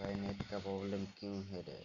भाई नेट का प्रॉब्लम क्यों है रे